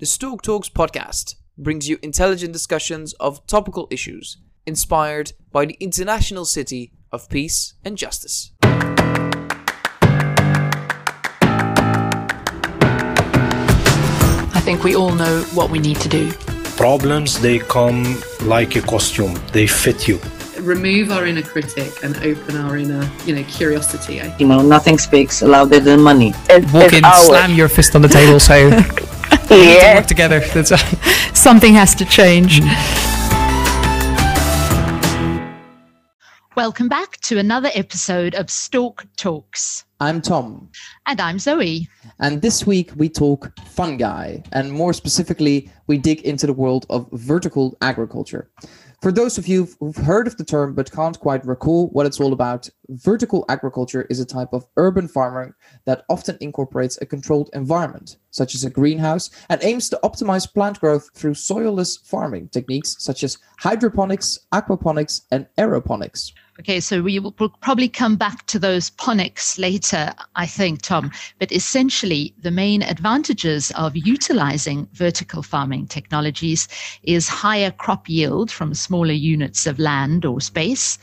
The Stork Talks podcast brings you intelligent discussions of topical issues inspired by the international city of peace and justice. I think we all know what we need to do. Problems, they come like a costume, they fit you. remove our inner critic and open our inner, you know, curiosity. You know, nothing speaks louder than money. Walk in, slam your fist on the table, say, "We need to Yeah. work together." That's Something has to change. Mm. Welcome back to another episode of Stork Talks. I'm Tom, And I'm Zoe. and this week we talk fungi, and more specifically, we dig into the world of vertical agriculture. For those of you who've heard of the term but can't quite recall what it's all about, vertical agriculture is a type of urban farming that often incorporates a controlled environment, such as a greenhouse, and aims to optimize plant growth through soilless farming techniques such as hydroponics, aquaponics, and aeroponics. Okay, so we will probably come back to those ponics later, I think, Tom. But essentially, the main advantages of utilizing vertical farming technologies is higher crop yield from smaller units of land or space.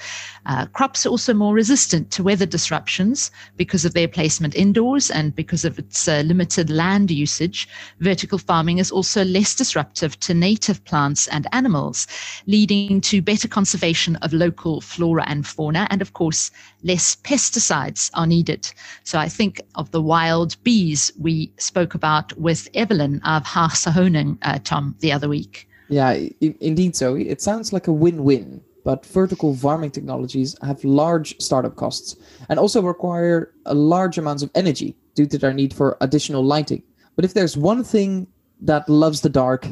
Uh, crops are also more resistant to weather disruptions because of their placement indoors and because of its uh, limited land usage. Vertical farming is also less disruptive to native plants and animals, leading to better conservation of local flora and fauna. And of course, less pesticides are needed. So I think of the wild bees we spoke about with Evelyn of Haagse uh, Tom, the other week. Yeah, indeed, Zoe. It sounds like a win-win, but vertical farming technologies have large startup costs and also require a large amounts of energy due to their need for additional lighting. But if there's one thing that loves the dark,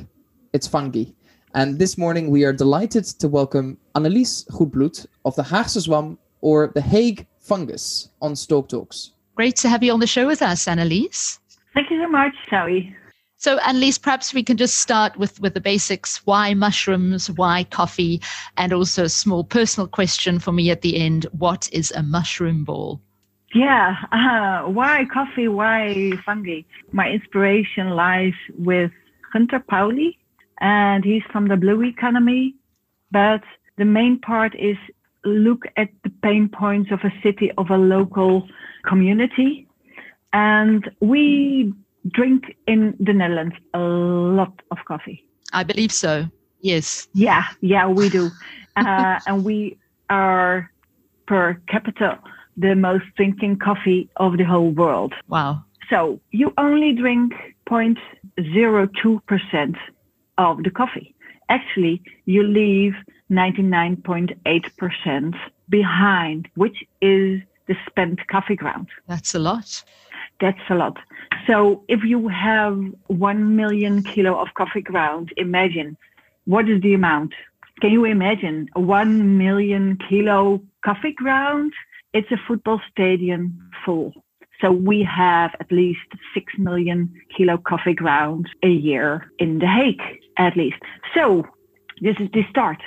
it's fungi. And this morning we are delighted to welcome Annelies Goedbloed of the Haagse Zwam or the Hague fungus on Stork Talks. Great to have you on the show with us, Annelies. Thank you so much, Zoe. So, Annelies, perhaps we can just start with, with the basics. Why mushrooms? Why coffee? And also a small personal question for me at the end. What is a mushroom ball? Yeah, uh, why coffee? Why fungi? My inspiration lies with Gunter Pauli, and he's from the Blue Economy. But the main part is look at the pain points of a city, of a local community. And we drink in the Netherlands a lot of coffee. I believe so. Yes. Yeah, yeah, we do. uh, and we are per capita the most drinking coffee of the whole world. Wow. So you only drink 0.02% of the coffee. Actually, you leave 99.8% behind, which is the spent coffee ground. That's a lot. That's a lot. So if you have 1 million kilo of coffee ground, imagine what is the amount? Can you imagine 1 million kilo coffee ground? It's a football stadium full. So we have at least 6 million kilo coffee ground a year in The Hague, at least. So this is the start.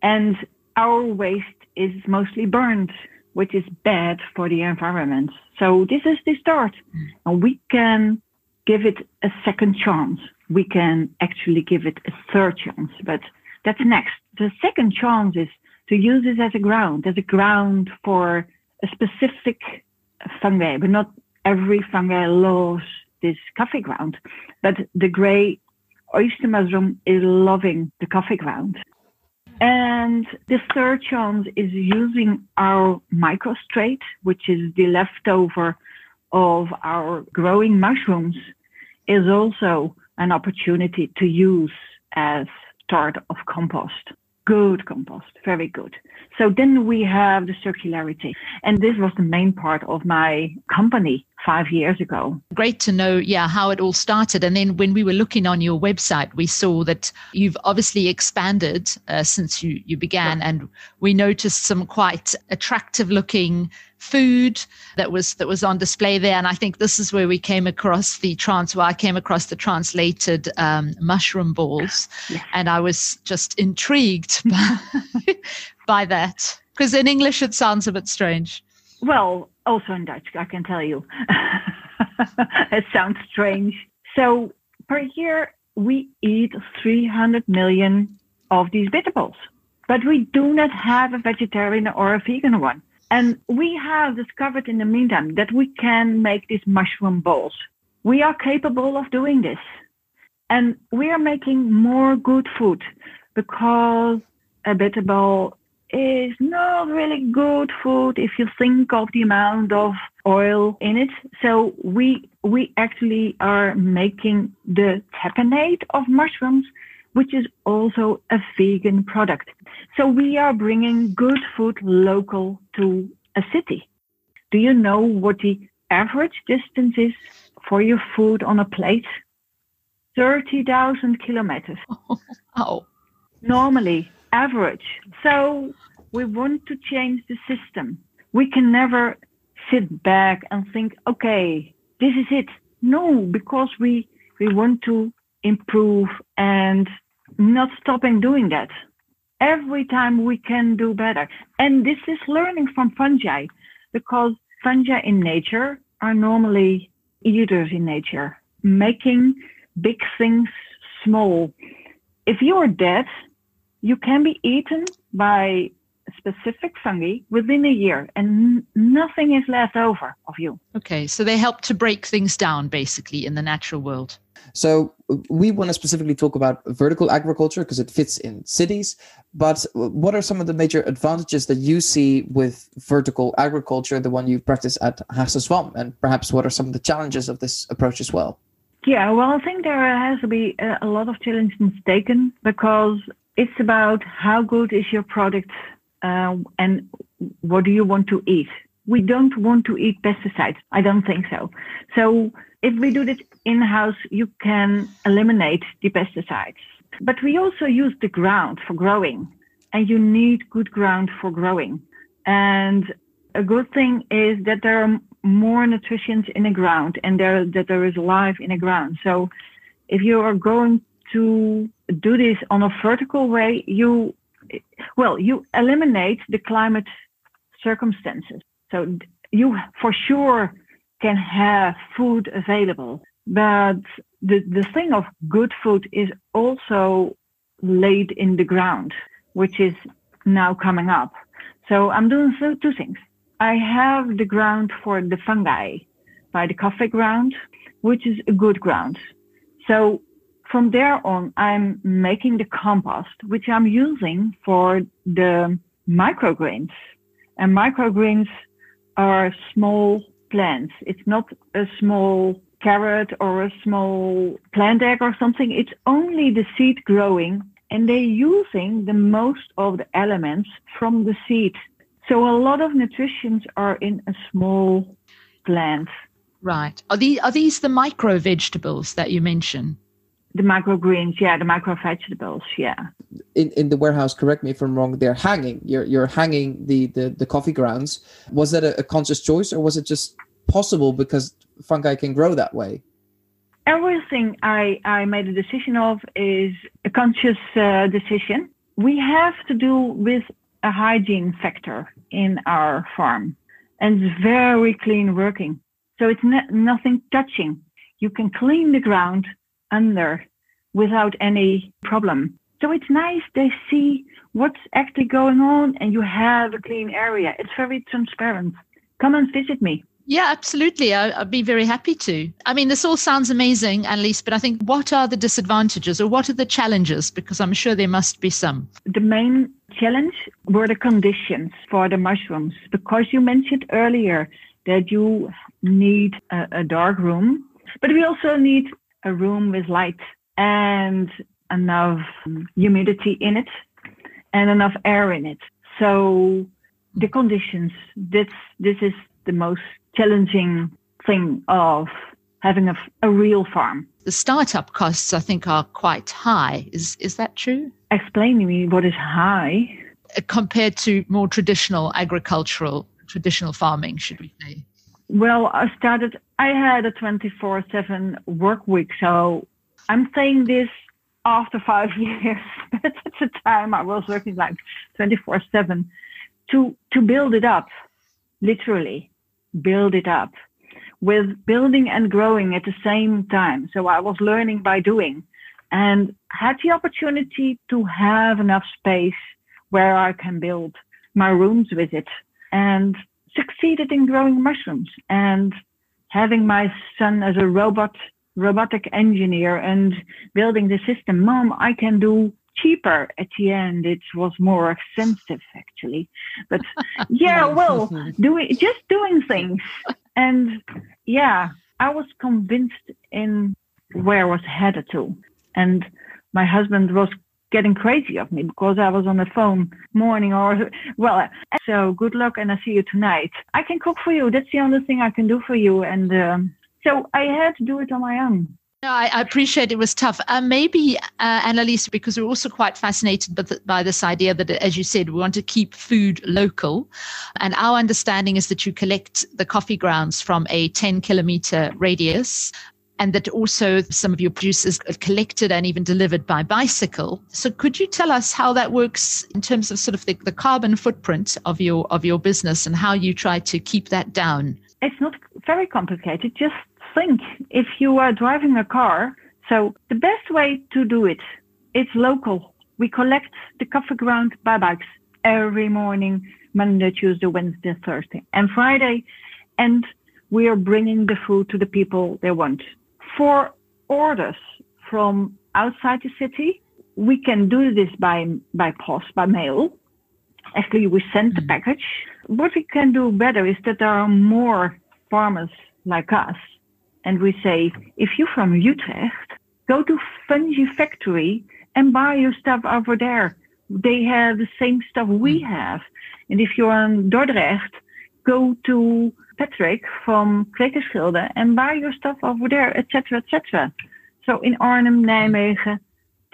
And our waste is mostly burned, which is bad for the environment. So this is the start. And we can give it a second chance. We can actually give it a third chance, but that's next. The second chance is to use this as a ground, as a ground for a specific fungi, but not every fungi loves this coffee ground. But the gray oyster mushroom is loving the coffee ground. And the third chance is using our microstrate, which is the leftover of our growing mushrooms, is also an opportunity to use as start of compost. Good compost, very good. So then we have the circularity. And this was the main part of my company five years ago. Great to know, yeah, how it all started. And then when we were looking on your website, we saw that you've obviously expanded uh, since you, you began, and we noticed some quite attractive looking food that was that was on display there. And I think this is where we came across the trans. Well, I came across the translated um, mushroom balls, Yes. and I was just intrigued by, by that because in English it sounds a bit strange. Well, also in Dutch, I can tell you. it sounds strange. So per year we eat 300 million of these vegetables, but we do not have a vegetarian or a vegan one. And we have discovered in the meantime that we can make these mushroom bowls. We are capable of doing this. And we are making more good food because a vegetable is not really good food if you think of the amount of oil in it. So we we actually are making the tapenade of mushrooms, which is also a vegan product. So we are bringing good food local to a city. Do you know what the average distance is for your food on a plate? 30,000 kilometers. Oh, normally average. So we want to change the system. We can never sit back and think, okay, this is it. No, because we we want to improve and not stopping doing that. Every time we can do better. And this is learning from fungi because fungi in nature are normally eaters in nature, making big things small. If you are dead, you can be eaten by specific fungi within a year and nothing is left over of you. okay. So they help to break things down basically in the natural world. So we want to specifically talk about vertical agriculture because it fits in cities. But what are some of the major advantages that you see with vertical agriculture, the one you practice at Haagse And perhaps what are some of the challenges of this approach as well? Yeah, well, I think there has to be uh, a lot of challenges taken because it's about how good is your product uh, and what do you want to eat. We don't want to eat pesticides. I don't think so. So if we do this in house, you can eliminate the pesticides. But we also use the ground for growing, and you need good ground for growing. And a good thing is that there are more nutrients in the ground and there, that there is life in the ground. So if you are going to do this on a vertical way, you well, you eliminate the climate circumstances. So you for sure can have food available, but the, the thing of good food is also laid in the ground, which is now coming up. So I'm doing two things. I have the ground for the fungi by the coffee ground, which is a good ground. So from there on, I'm making the compost, which I'm using for the microgreens. And microgreens are small plants. It's not a small carrot or a small plant egg or something. It's only the seed growing and they're using the most of the elements from the seed. So a lot of nutrients are in a small plant. Right. Are these are these the micro vegetables that you mentioned? The microgreens, yeah, the micro vegetables, yeah. In in the warehouse, correct me if I'm wrong. They're hanging. You're you're hanging the the, the coffee grounds. Was that a, a conscious choice, or was it just possible because fungi can grow that way? Everything I I made a decision of is a conscious uh, decision. We have to do with a hygiene factor in our farm, and it's very clean working. So it's nothing touching. You can clean the ground under without any problem. So it's nice they see what's actually going on and you have a clean area. It's very transparent. Come and visit me. Yeah, absolutely. I, would be very happy to. I mean, this all sounds amazing, Annelies, but I think what are the disadvantages or what are the challenges? Because I'm sure there must be some. The main challenge were the conditions for the mushrooms, because you mentioned earlier that you need a, a dark room, but we also need a room with light and enough humidity in it and enough air in it. So the conditions, this, this is the most challenging thing of having a, a real farm. The startup costs, I think, are quite high. Is, is that true? Explain to me what is high. Uh, compared to more traditional agricultural, traditional farming, should we say? Well, I started, I had a 24 7 work week. So I'm saying this after five years, but at the time I was working like 24 7 to, to build it up, literally build it up. with building and growing at the same time. So I was learning by doing and had the opportunity to have enough space where I can build my rooms with it and succeeded in growing mushrooms and having my son as a robot robotic engineer and building the system. Mom i can do cheaper. At the end it was more expensive actually. But yeah well doing just doing things. And yeah i was convinced in where I was headed to. And my husband was getting crazy of me because I was on the phone morning or well so good luck and I see you tonight I can cook for you that's the only thing I can do for you and um, so I had to do it on my own no, I, I appreciate it was tough. Uh, maybe, uh, Annelies, because we're also quite fascinated by, the, by this idea that, as you said, we want to keep food local. And our understanding is that you collect the coffee grounds from a 10 kilometer radius and that also some of your producers are collected and even delivered by bicycle. So could you tell us how that works in terms of sort of the, the carbon footprint of your of your business and how you try to keep that down? It's not very complicated. Just think if you are driving a car. So the best way to do it, it's local. We collect the coffee ground by bikes every morning, Monday, Tuesday, Wednesday, Thursday, and Friday, and we are bringing the food to the people they want for orders from outside the city, we can do this by by post, by mail. Actually, we send the mm-hmm. package. What we can do better is that there are more farmers like us, and we say, if you're from Utrecht, go to Fungi Factory and buy your stuff over there. They have the same stuff we mm-hmm. have. And if you're in Dordrecht, go to Patrick from Kwekersgilde and buy your stuff over there, etc., etc. So in Arnhem, Nijmegen,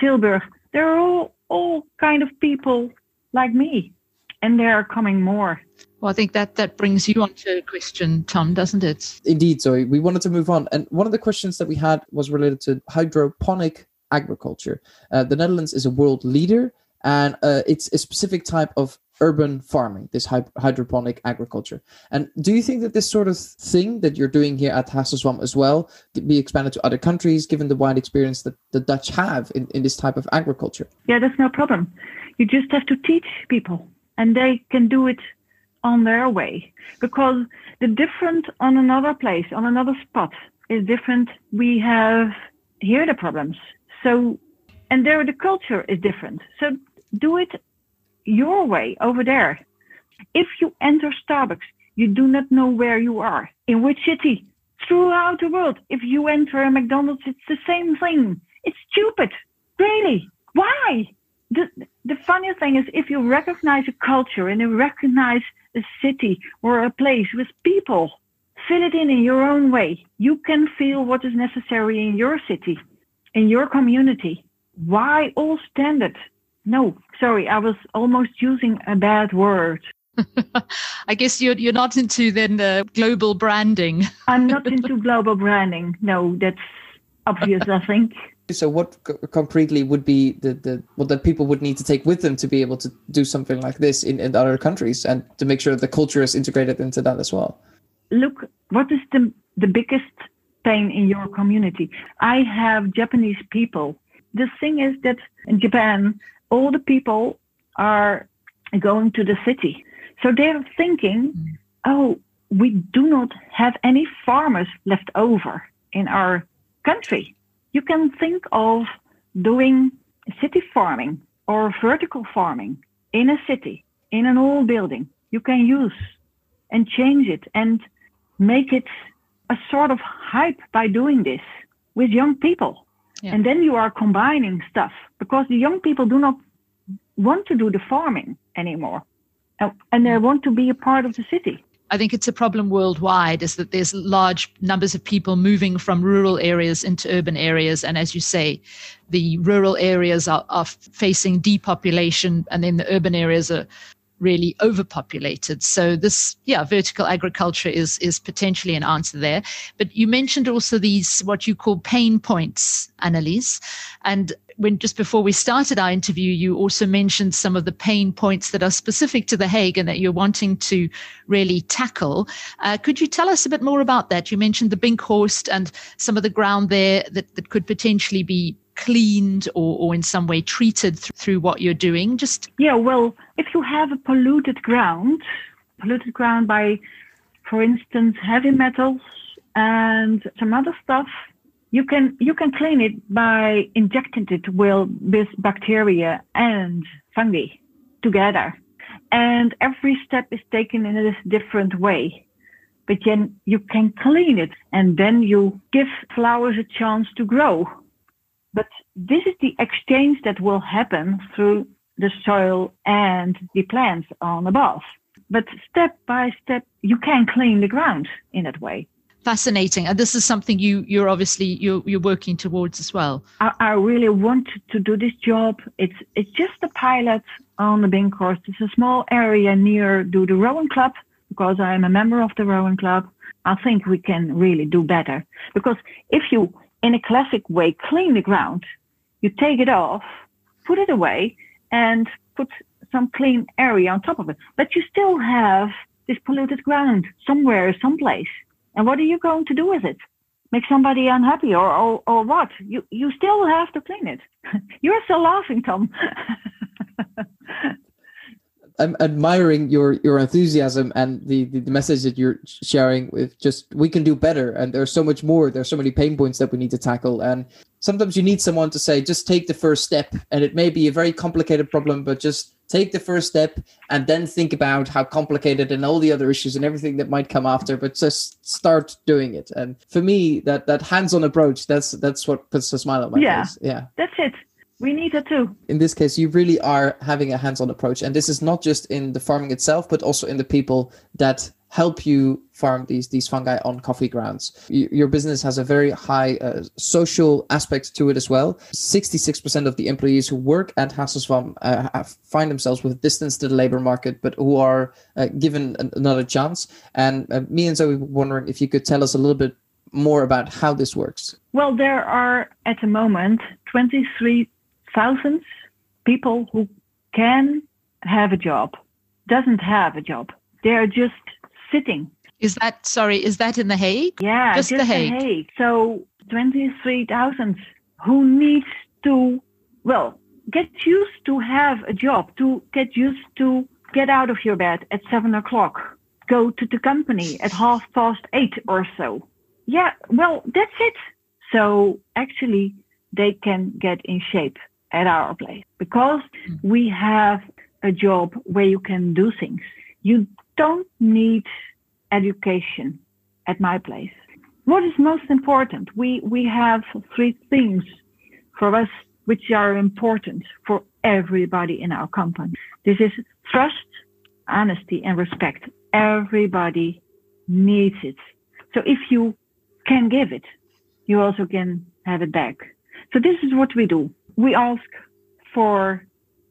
Tilburg, there are all, all kind of people like me, and there are coming more. Well, I think that that brings you on to a question, Tom, doesn't it? Indeed, Zoe. We wanted to move on, and one of the questions that we had was related to hydroponic agriculture. Uh, the Netherlands is a world leader, and uh, it's a specific type of urban farming, this hydroponic agriculture. And do you think that this sort of thing that you're doing here at Haagse Zwam as well could be expanded to other countries, given the wide experience that the Dutch have in, in this type of agriculture? Yeah, that's no problem. You just have to teach people, and they can do it on their way. Because the different on another place, on another spot, is different. We have here the problems. So, and there the culture is different. So do it your way over there. If you enter Starbucks, you do not know where you are, in which city, throughout the world. If you enter a McDonald's, it's the same thing. It's stupid. Really. Why? The, the funny thing is, if you recognize a culture and you recognize a city or a place with people, fill it in in your own way. You can feel what is necessary in your city, in your community. Why all standard? No, sorry, I was almost using a bad word. I guess you're you're not into then the global branding. I'm not into global branding. No, that's obvious. I think. So, what c- concretely would be the, the what that people would need to take with them to be able to do something like this in, in other countries and to make sure that the culture is integrated into that as well? Look, what is the the biggest pain in your community? I have Japanese people. The thing is that in Japan, all the people are going to the city. So they're thinking, mm. oh, we do not have any farmers left over in our country. You can think of doing city farming or vertical farming in a city, in an old building. You can use and change it and make it a sort of hype by doing this with young people. Yeah. And then you are combining stuff because the young people do not want to do the farming anymore uh, and they want to be a part of the city. I think it's a problem worldwide is that there's large numbers of people moving from rural areas into urban areas. And as you say, the rural areas are, are facing depopulation and then the urban areas are really overpopulated. So this, yeah, vertical agriculture is is potentially an answer there. But you mentioned also these what you call pain points, Annelies, and when just before we started our interview, you also mentioned some of the pain points that are specific to the Hague and that you're wanting to really tackle. Uh, could you tell us a bit more about that? You mentioned the Binkhorst and some of the ground there that, that could potentially be cleaned or, or in some way treated th- through what you're doing? Just Yeah, well, if you have a polluted ground, polluted ground by, for instance, heavy metals and some other stuff, you can you can clean it by injecting it with, with bacteria and fungi together. And every step is taken in a different way. But then you can clean it and then you give flowers a chance to grow. This is the exchange that will happen through the soil and the plants on above. But step by step, you can clean the ground in that way. fascinating. And this is something you you're obviously you're you're working towards as well. I, I really want to do this job. It's it's just a pilot on the Binkhorst. It's a small area near do the Rowan club because I am a member of the Rowan club. I think we can really do better because if you in a classic way clean the ground, you take it off, put it away, and put some clean area on top of it. But you still have this polluted ground somewhere, someplace. And what are you going to do with it? Make somebody unhappy or, or, or what? You, you still have to clean it. You're still laughing, Tom. I'm admiring your your enthusiasm and the, the the message that you're sharing with just we can do better and there's so much more there's so many pain points that we need to tackle and sometimes you need someone to say just take the first step and it may be a very complicated problem but just take the first step and then think about how complicated and all the other issues and everything that might come after but just start doing it and for me that that hands-on approach that's that's what puts a smile on my Yeah. face yeah That's it. We need it too. in this case you really are having a hands-on approach and this is not just in the farming itself but also in the people that help you farm these these fungi on coffee grounds. Your business has a very high uh, social aspect to it as well. 66% of the employees who work at Haagse Zwam uh, find themselves with distance to the labor market but who are uh, given an- another chance. And uh, me and Zoe were wondering if you could tell us a little bit more about how this works. Well, there are at the moment 23,000 people who can have a job, doesn't have a job. They're just sitting. Is that sorry? Is that in the Hague? Yeah, Just The Hague. So 23,000 who needs to, well, get used to have a job, to get used to get out of your bed at seven o'clock, go to the company at half past eight or so. Yeah, well, that's it. So actually, they can get in shape at our place because we have a job where you can do things. You don't need education at my place. What is most important? We we have three things for us which are important for everybody in our company. This is trust, honesty, and respect. Everybody needs it. So if you can give it, you also can have it back. So this is what we do. We ask for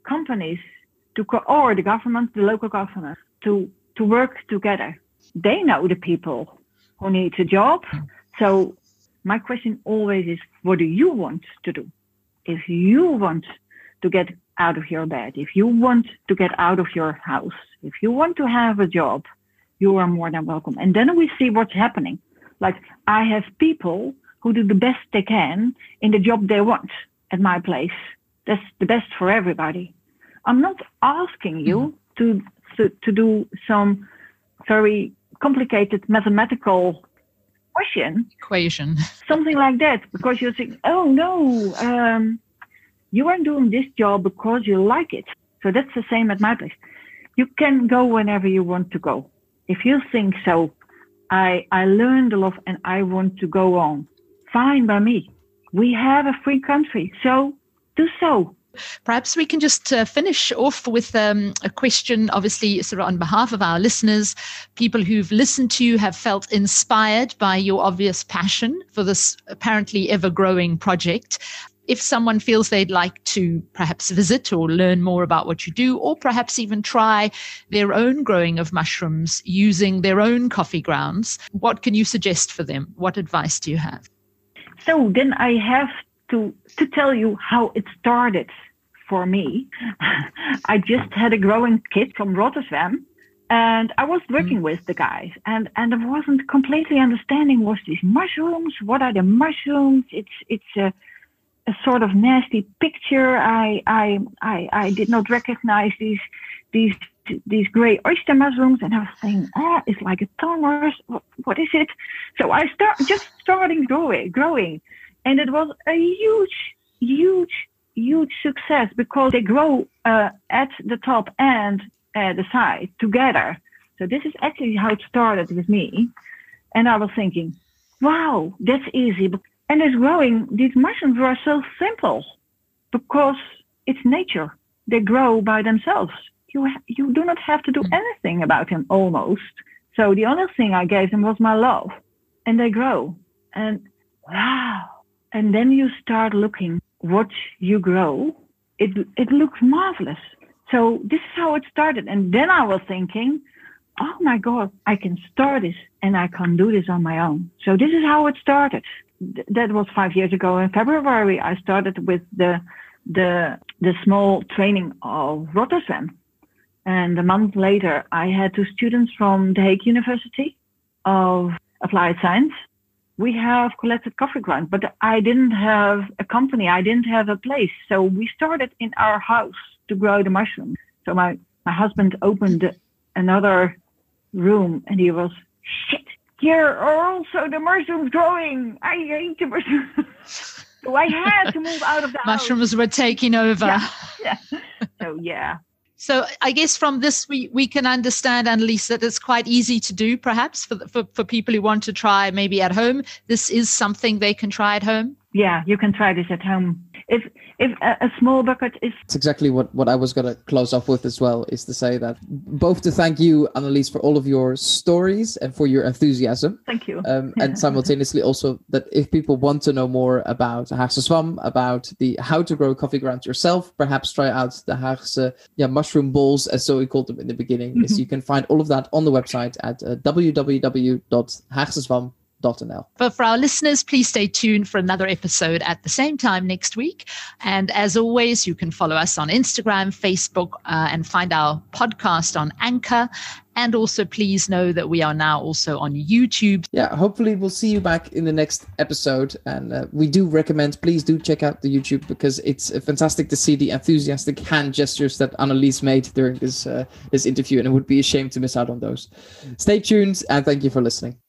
companies to co- or the government, the local government, to to work together. They know the people who need a job. So my question always is, what do you want to do? If you want to get out of your bed, if you want to get out of your house, if you want to have a job, you are more than welcome. And then we see what's happening. Like I have people who do the best they can in the job they want at my place. That's the best for everybody. I'm not asking you mm-hmm. to, to to do some very complicated mathematical question, Equation. something like that, because you're saying, "Oh no, um, you aren't doing this job because you like it." So that's the same at my place. You can go whenever you want to go. If you think so, I I learned a lot and I want to go on. Fine by me. We have a free country, so do so. Perhaps we can just uh, finish off with um, a question, obviously, sort of on behalf of our listeners, people who've listened to you have felt inspired by your obvious passion for this apparently ever growing project. if someone feels they'd like to perhaps visit or learn more about what you do, or perhaps even try their own growing of mushrooms using their own coffee grounds, what can you suggest for them? What advice do you have? So then I have to to tell you how it started for me. I just had a growing kit from Rotterdam and I was working mm. with the guys and, and I wasn't completely understanding what's these mushrooms, what are the mushrooms? It's it's a, a sort of nasty picture. I, I I I did not recognize these these these gray oyster mushrooms and I was saying, ah, it's like a tongue or what, what is it? So I start just starting growing growing. And it was a huge, huge huge success because they grow uh, at the top and uh, the side together. So this is actually how it started with me. And I was thinking, wow, that's easy. And it's growing. These mushrooms are so simple because it's nature. They grow by themselves. You, ha- you do not have to do mm. anything about them almost. So the only thing I gave them was my love and they grow. And wow. And then you start looking what you grow, it it looks marvelous. So this is how it started. And then I was thinking, oh my God, I can start this and I can do this on my own. So this is how it started. Th- that was five years ago in February. I started with the the the small training of Rotterdam. And a month later, I had two students from The Hague University of Applied Science we have collected coffee grounds, but I didn't have a company. I didn't have a place. So we started in our house to grow the mushrooms. So my, my husband opened another room and he was, shit, here are also the mushrooms growing. I hate the mushrooms. so I had to move out of the mushrooms house. were taking over. Yeah. yeah. So yeah, so I guess from this we, we can understand, Annelies, that it's quite easy to do, perhaps for, for for people who want to try maybe at home. This is something they can try at home. Yeah, you can try this at home. If if a, a, small bucket is it's exactly what what i was going to close off with as well is to say that both to thank you annelies for all of your stories and for your enthusiasm. Thank you. Um, and simultaneously also that if people want to know more about Haagse Zwam about the how to grow coffee grounds yourself perhaps try out the Haagse yeah, mushroom balls as so we called them in the beginning mm-hmm. is you can find all of that on the website at uh, www.haagsezwam.com but for our listeners, please stay tuned for another episode at the same time next week. And as always, you can follow us on Instagram, Facebook, uh, and find our podcast on Anchor. And also, please know that we are now also on YouTube. Yeah, hopefully, we'll see you back in the next episode. And uh, we do recommend, please do check out the YouTube because it's uh, fantastic to see the enthusiastic hand gestures that Annelies made during this uh, this interview. And it would be a shame to miss out on those. Stay tuned and thank you for listening.